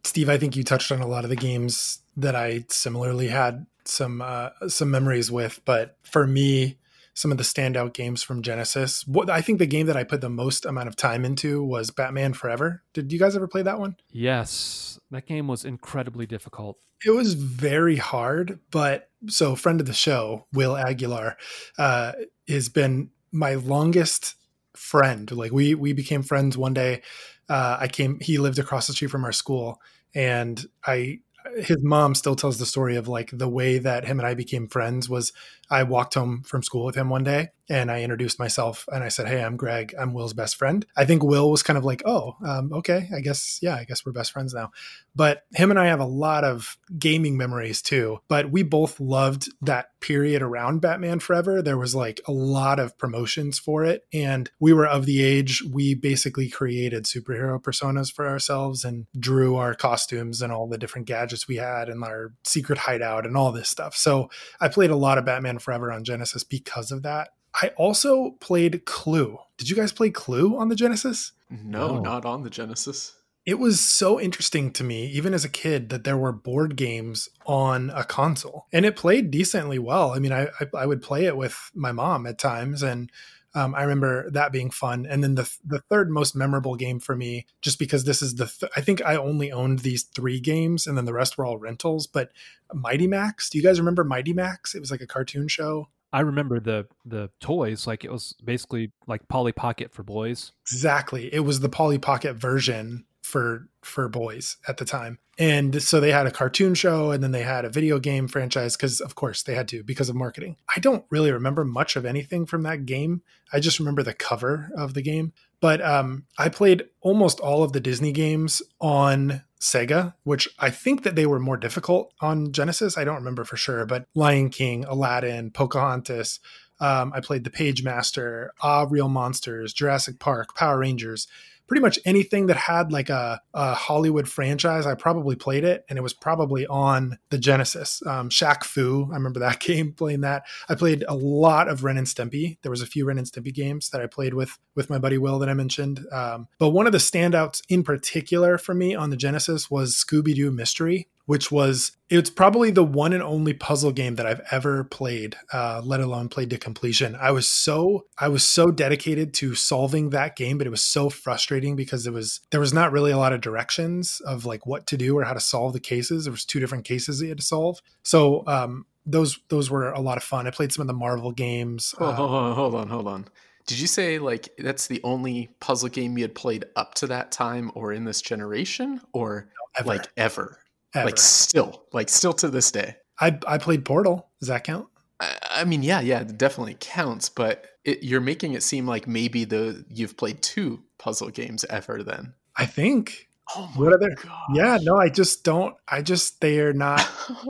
Steve, I think you touched on a lot of the games that I similarly had some uh, some memories with, but for me, some of the standout games from Genesis. What I think the game that I put the most amount of time into was Batman Forever. Did you guys ever play that one? Yes, that game was incredibly difficult. It was very hard, but so friend of the show, Will Aguilar, uh, has been my longest friend. Like we we became friends one day. Uh, I came. He lived across the street from our school, and I his mom still tells the story of like the way that him and I became friends was I walked home from school with him one day and I introduced myself and I said, Hey, I'm Greg. I'm Will's best friend. I think Will was kind of like, Oh, um, okay. I guess, yeah, I guess we're best friends now. But him and I have a lot of gaming memories too. But we both loved that period around Batman Forever. There was like a lot of promotions for it. And we were of the age, we basically created superhero personas for ourselves and drew our costumes and all the different gadgets we had and our secret hideout and all this stuff. So I played a lot of Batman Forever on Genesis because of that. I also played Clue. Did you guys play Clue on the Genesis? No, no, not on the Genesis. It was so interesting to me, even as a kid, that there were board games on a console, and it played decently well. I mean, I I, I would play it with my mom at times, and um, I remember that being fun. And then the the third most memorable game for me, just because this is the th- I think I only owned these three games, and then the rest were all rentals. But Mighty Max, do you guys remember Mighty Max? It was like a cartoon show. I remember the the toys like it was basically like Polly Pocket for boys. Exactly. It was the Polly Pocket version for for boys at the time. And so they had a cartoon show and then they had a video game franchise cuz of course they had to because of marketing. I don't really remember much of anything from that game. I just remember the cover of the game. But um, I played almost all of the Disney games on Sega, which I think that they were more difficult on Genesis. I don't remember for sure, but Lion King, Aladdin, Pocahontas. Um, I played The Page Master, Ah Real Monsters, Jurassic Park, Power Rangers pretty much anything that had like a, a, Hollywood franchise, I probably played it, and it was probably on the Genesis. Um, Shaq Fu, I remember that game playing that. I played a lot of Ren and Stimpy. There was a few Ren and Stimpy games that I played with with my buddy Will that I mentioned. Um, but one of the standouts in particular for me on the Genesis was Scooby Doo Mystery which was it's probably the one and only puzzle game that I've ever played, uh, let alone played to completion. I was so I was so dedicated to solving that game, but it was so frustrating because it was there was not really a lot of directions of like what to do or how to solve the cases. There was two different cases that you had to solve. So um, those those were a lot of fun. I played some of the Marvel games. Oh, hold on, hold on, hold on. Did you say like that's the only puzzle game you had played up to that time or in this generation or ever. like ever? Ever. Like still, like still to this day. I I played Portal. Does that count? I, I mean, yeah, yeah, it definitely counts. But it, you're making it seem like maybe the you've played two puzzle games ever. Then I think. Oh my what are they? Yeah, no, I just don't. I just they are not.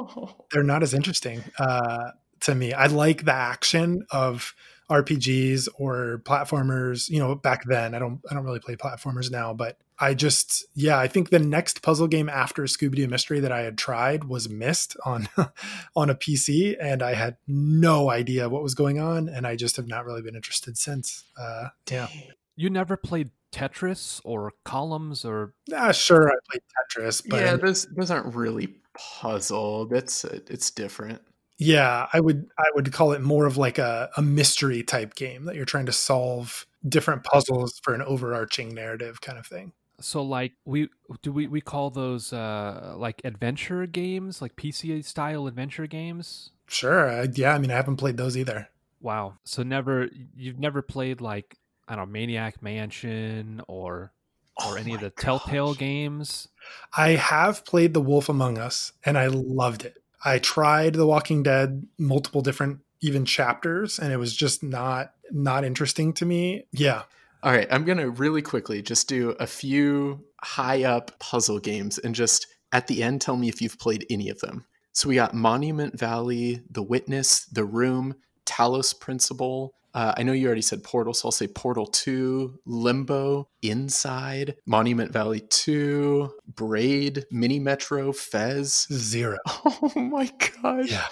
they're not as interesting uh, to me. I like the action of RPGs or platformers. You know, back then I don't. I don't really play platformers now, but I just, yeah, I think the next puzzle game after Scooby Doo Mystery that I had tried was Myst on on a PC, and I had no idea what was going on, and I just have not really been interested since. Uh, yeah, you never played Tetris or Columns or? Ah, sure, I played Tetris, but yeah, those those aren't really puzzle. That's it's different. Yeah, I would I would call it more of like a, a mystery type game that you're trying to solve different puzzles for an overarching narrative kind of thing. So like we do we we call those uh like adventure games, like PC style adventure games? Sure. Uh, yeah, I mean I haven't played those either. Wow. So never you've never played like I don't know Maniac Mansion or or oh any of the gosh. Telltale games? I have played The Wolf Among Us and I loved it. I tried The Walking Dead multiple different even chapters and it was just not not interesting to me. Yeah. All right, I'm going to really quickly just do a few high up puzzle games and just at the end tell me if you've played any of them. So we got Monument Valley, The Witness, The Room, Talos Principle. Uh, I know you already said Portal, so I'll say Portal 2, Limbo, Inside, Monument Valley 2, Braid, Mini Metro, Fez. Zero. Oh my gosh. Yeah.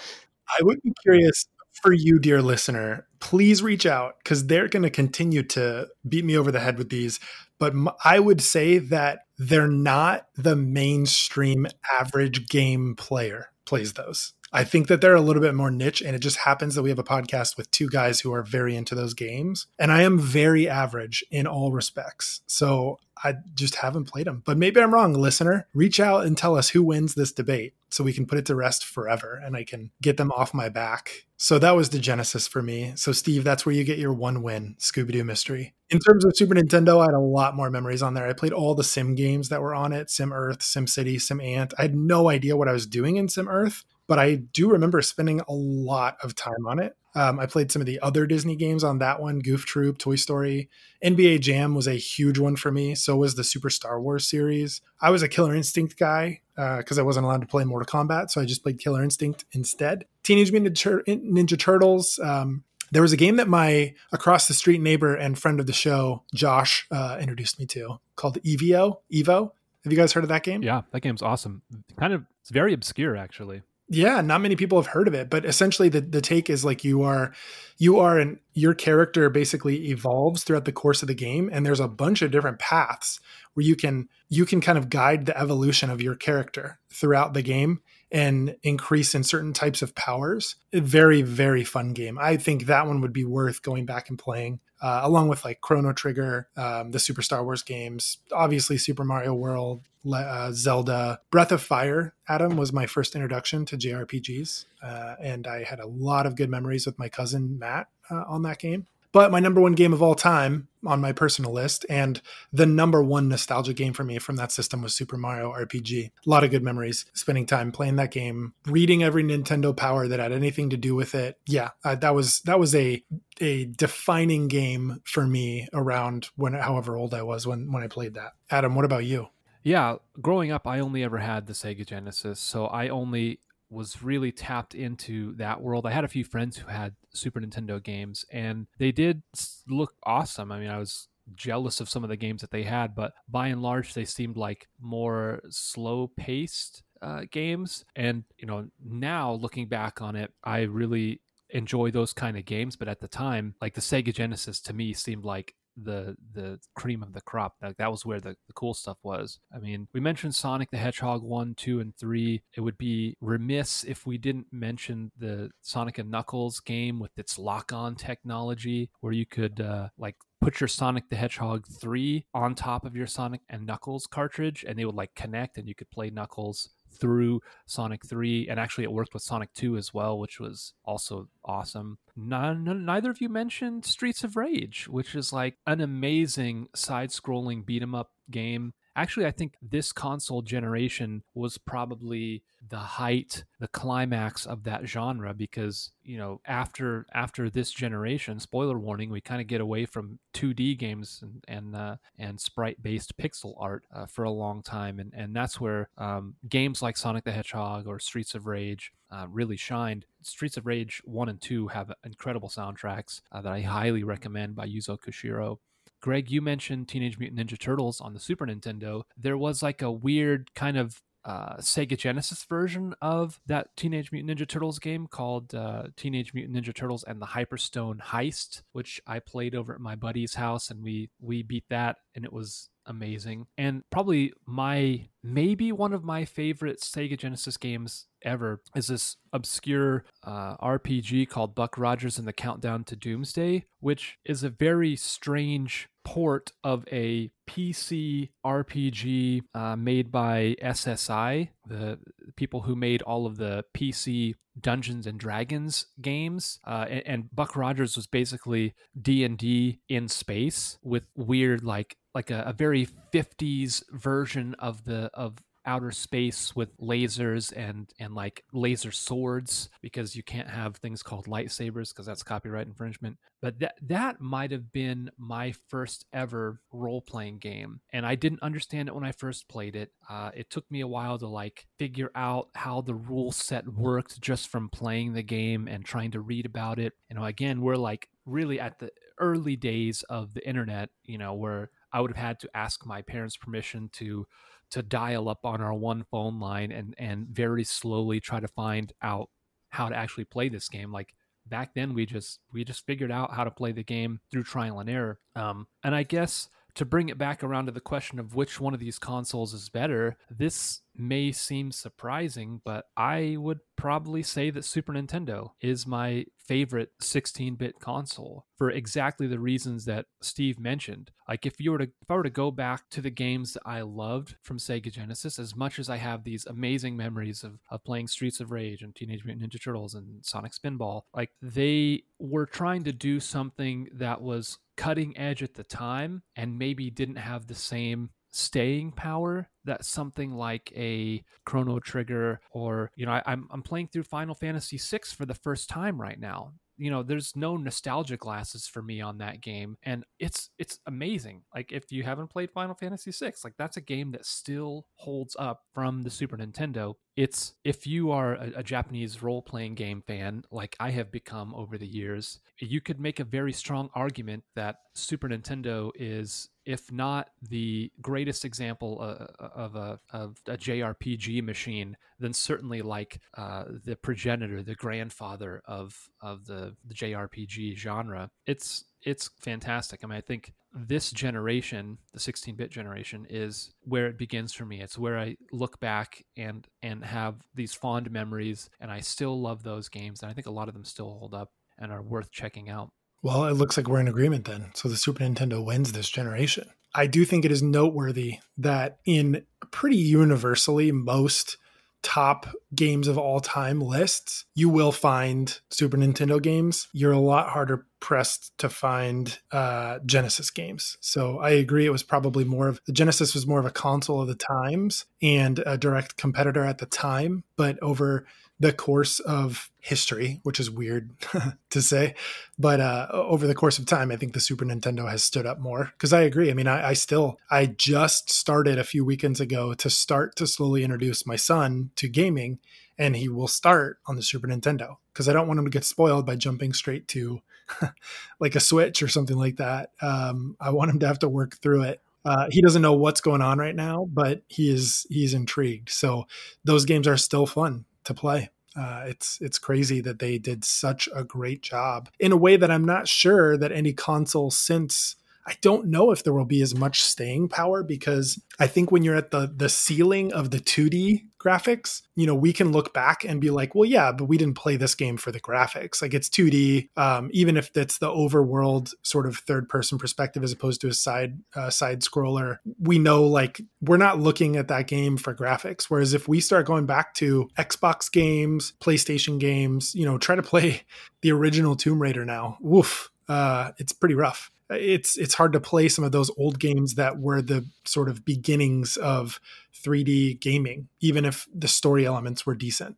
I would be curious for you, dear listener, please reach out because they're going to continue to beat me over the head with these. But I would say that they're not the mainstream average game player plays those. I think that they're a little bit more niche, and it just happens that we have a podcast with two guys who are very into those games. And I am very average in all respects. So I just haven't played them. But maybe I'm wrong, listener. Reach out and tell us who wins this debate so we can put it to rest forever and I can get them off my back. So that was the genesis for me. So, Steve, that's where you get your one win Scooby Doo mystery. In terms of Super Nintendo, I had a lot more memories on there. I played all the sim games that were on it Sim Earth, Sim City, Sim Ant. I had no idea what I was doing in Sim Earth, but I do remember spending a lot of time on it. Um, I played some of the other Disney games on that one Goof Troop, Toy Story. NBA Jam was a huge one for me. So was the Super Star Wars series. I was a Killer Instinct guy because uh, I wasn't allowed to play Mortal Kombat. So I just played Killer Instinct instead. Teenage Mutant Ninja Turtles. Um, there was a game that my across the street neighbor and friend of the show, Josh, uh, introduced me to called Evo. Evo. Have you guys heard of that game? Yeah, that game's awesome. Kind of, it's very obscure actually. Yeah, not many people have heard of it, but essentially the, the take is like you are you are and your character basically evolves throughout the course of the game and there's a bunch of different paths where you can you can kind of guide the evolution of your character throughout the game and increase in certain types of powers. A very very fun game. I think that one would be worth going back and playing uh, along with like Chrono Trigger, um, the Super Star Wars games, obviously Super Mario World, uh, Zelda, Breath of Fire. Adam was my first introduction to JRPGs, uh, and I had a lot of good memories with my cousin Matt uh, on that game. But my number one game of all time on my personal list, and the number one nostalgia game for me from that system was Super Mario RPG. A lot of good memories spending time playing that game, reading every Nintendo Power that had anything to do with it. Yeah, uh, that was that was a a defining game for me around when however old I was when when I played that. Adam, what about you? Yeah, growing up, I only ever had the Sega Genesis, so I only was really tapped into that world. I had a few friends who had Super Nintendo games, and they did look awesome. I mean, I was jealous of some of the games that they had, but by and large, they seemed like more slow paced uh, games. And, you know, now looking back on it, I really enjoy those kind of games. But at the time, like the Sega Genesis to me seemed like the the cream of the crop. Like that was where the, the cool stuff was. I mean, we mentioned Sonic the Hedgehog one, two, and three. It would be remiss if we didn't mention the Sonic and Knuckles game with its lock-on technology, where you could uh, like put your Sonic the Hedgehog 3 on top of your Sonic and Knuckles cartridge and they would like connect and you could play Knuckles through Sonic 3, and actually it worked with Sonic 2 as well, which was also awesome. None, neither of you mentioned Streets of Rage, which is like an amazing side scrolling beat 'em up game actually i think this console generation was probably the height the climax of that genre because you know after after this generation spoiler warning we kind of get away from 2d games and and, uh, and sprite based pixel art uh, for a long time and and that's where um, games like sonic the hedgehog or streets of rage uh, really shined. Streets of Rage 1 and 2 have incredible soundtracks uh, that I highly recommend by Yuzo Koshiro. Greg, you mentioned Teenage Mutant Ninja Turtles on the Super Nintendo. There was like a weird kind of uh, Sega Genesis version of that Teenage Mutant Ninja Turtles game called uh, Teenage Mutant Ninja Turtles and the Hyperstone Heist, which I played over at my buddy's house, and we we beat that, and it was amazing. And probably my maybe one of my favorite Sega Genesis games ever is this obscure uh, RPG called Buck Rogers and the Countdown to Doomsday, which is a very strange port of a PC RPG uh, made by SSI, the people who made all of the PC Dungeons and Dragons games. Uh, and, and Buck Rogers was basically D and D in space with weird like like a, a very 50s version of the of outer space with lasers and and like laser swords because you can't have things called lightsabers because that's copyright infringement. But that that might have been my first ever role playing game and i didn't understand it when i first played it. Uh, it took me a while to like figure out how the rule set worked just from playing the game and trying to read about it. You know again we're like really at the early days of the internet you know where I would have had to ask my parents' permission to to dial up on our one phone line and and very slowly try to find out how to actually play this game. Like back then we just we just figured out how to play the game through trial and error. Um, and I guess to bring it back around to the question of which one of these consoles is better, this may seem surprising, but I would probably say that Super Nintendo is my favorite 16 bit console for exactly the reasons that Steve mentioned. Like if you were to if I were to go back to the games that I loved from Sega Genesis, as much as I have these amazing memories of, of playing Streets of Rage and Teenage Mutant Ninja Turtles and Sonic Spinball, like they were trying to do something that was cutting edge at the time and maybe didn't have the same staying power that something like a Chrono Trigger or you know I, am I'm, I'm playing through Final Fantasy VI for the first time right now. You know, there's no nostalgia glasses for me on that game, and it's it's amazing. Like if you haven't played Final Fantasy VI, like that's a game that still holds up from the Super Nintendo. It's if you are a, a Japanese role playing game fan, like I have become over the years, you could make a very strong argument that Super Nintendo is if not the greatest example uh, uh, of a of a JRPG machine, then certainly like uh, the progenitor, the grandfather of of the, the JRPG genre. It's it's fantastic. I mean, I think this generation, the 16-bit generation, is where it begins for me. It's where I look back and and have these fond memories, and I still love those games, and I think a lot of them still hold up and are worth checking out. Well, it looks like we're in agreement then. So the Super Nintendo wins this generation. I do think it is noteworthy that in pretty universally most top games of all time lists, you will find Super Nintendo games. You're a lot harder pressed to find uh, Genesis games. So I agree. It was probably more of the Genesis was more of a console of the times and a direct competitor at the time. But over the course of history, which is weird to say, but uh, over the course of time, I think the Super Nintendo has stood up more. Because I agree. I mean, I, I, still, I just started a few weekends ago to start to slowly introduce my son to gaming, and he will start on the Super Nintendo because I don't want him to get spoiled by jumping straight to like a Switch or something like that. Um, I want him to have to work through it uh, he doesn't know what's going on right now, but he is he's intrigued. So those games are still fun to play. Uh, it's it's crazy that they did such a great job in a way that I'm not sure that any console since I don't know if there will be as much staying power because I think when you're at the the ceiling of the 2D graphics, you know, we can look back and be like, well, yeah, but we didn't play this game for the graphics. Like it's 2D, um, even if it's the overworld sort of third person perspective as opposed to a side uh, side scroller, we know like we're not looking at that game for graphics. Whereas if we start going back to Xbox games, PlayStation games, you know, try to play the original Tomb Raider now, woof, uh, it's pretty rough it's it's hard to play some of those old games that were the sort of beginnings of 3D gaming, even if the story elements were decent.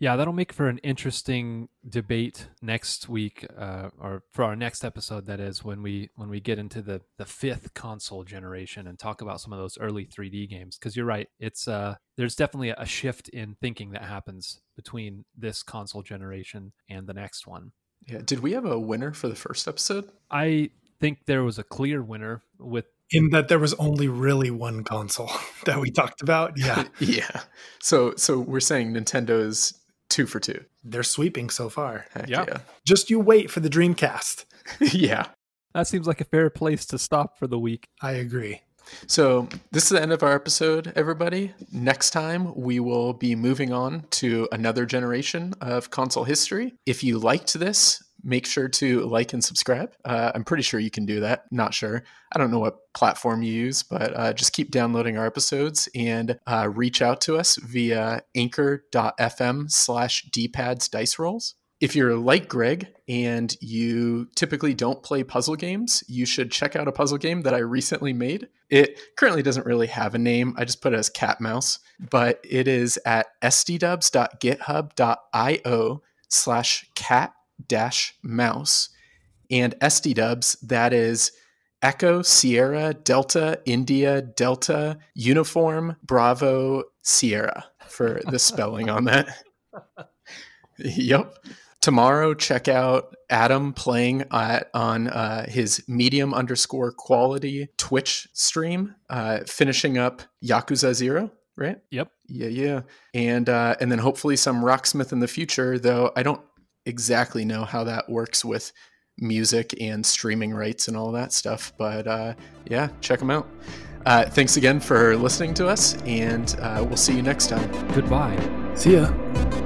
Yeah, that'll make for an interesting debate next week, uh, or for our next episode. That is when we when we get into the the fifth console generation and talk about some of those early 3D games. Because you're right, it's uh, there's definitely a shift in thinking that happens between this console generation and the next one. Yeah, did we have a winner for the first episode? I think there was a clear winner with in that there was only really one console that we talked about. Yeah. yeah. So so we're saying Nintendo's two for two. They're sweeping so far. Heck yep. Yeah. Just you wait for the Dreamcast. yeah. That seems like a fair place to stop for the week. I agree. So, this is the end of our episode, everybody. Next time, we will be moving on to another generation of console history. If you liked this, make sure to like and subscribe. Uh, I'm pretty sure you can do that. Not sure. I don't know what platform you use, but uh, just keep downloading our episodes and uh, reach out to us via anchor.fm slash dpads dice rolls. If you're like Greg and you typically don't play puzzle games, you should check out a puzzle game that I recently made. It currently doesn't really have a name. I just put it as Cat Mouse, but it is at sdubs.github.io slash cat dash mouse and SDDubs, that is Echo, Sierra, Delta, India, Delta, Uniform, Bravo, Sierra for the spelling on that. yep. Tomorrow, check out Adam playing at, on uh, his medium underscore quality Twitch stream, uh, finishing up Yakuza Zero right? Yep. Yeah, yeah. And uh, and then hopefully some Rocksmith in the future, though I don't exactly know how that works with music and streaming rights and all that stuff. But uh, yeah, check them out. Uh, thanks again for listening to us, and uh, we'll see you next time. Goodbye. See ya.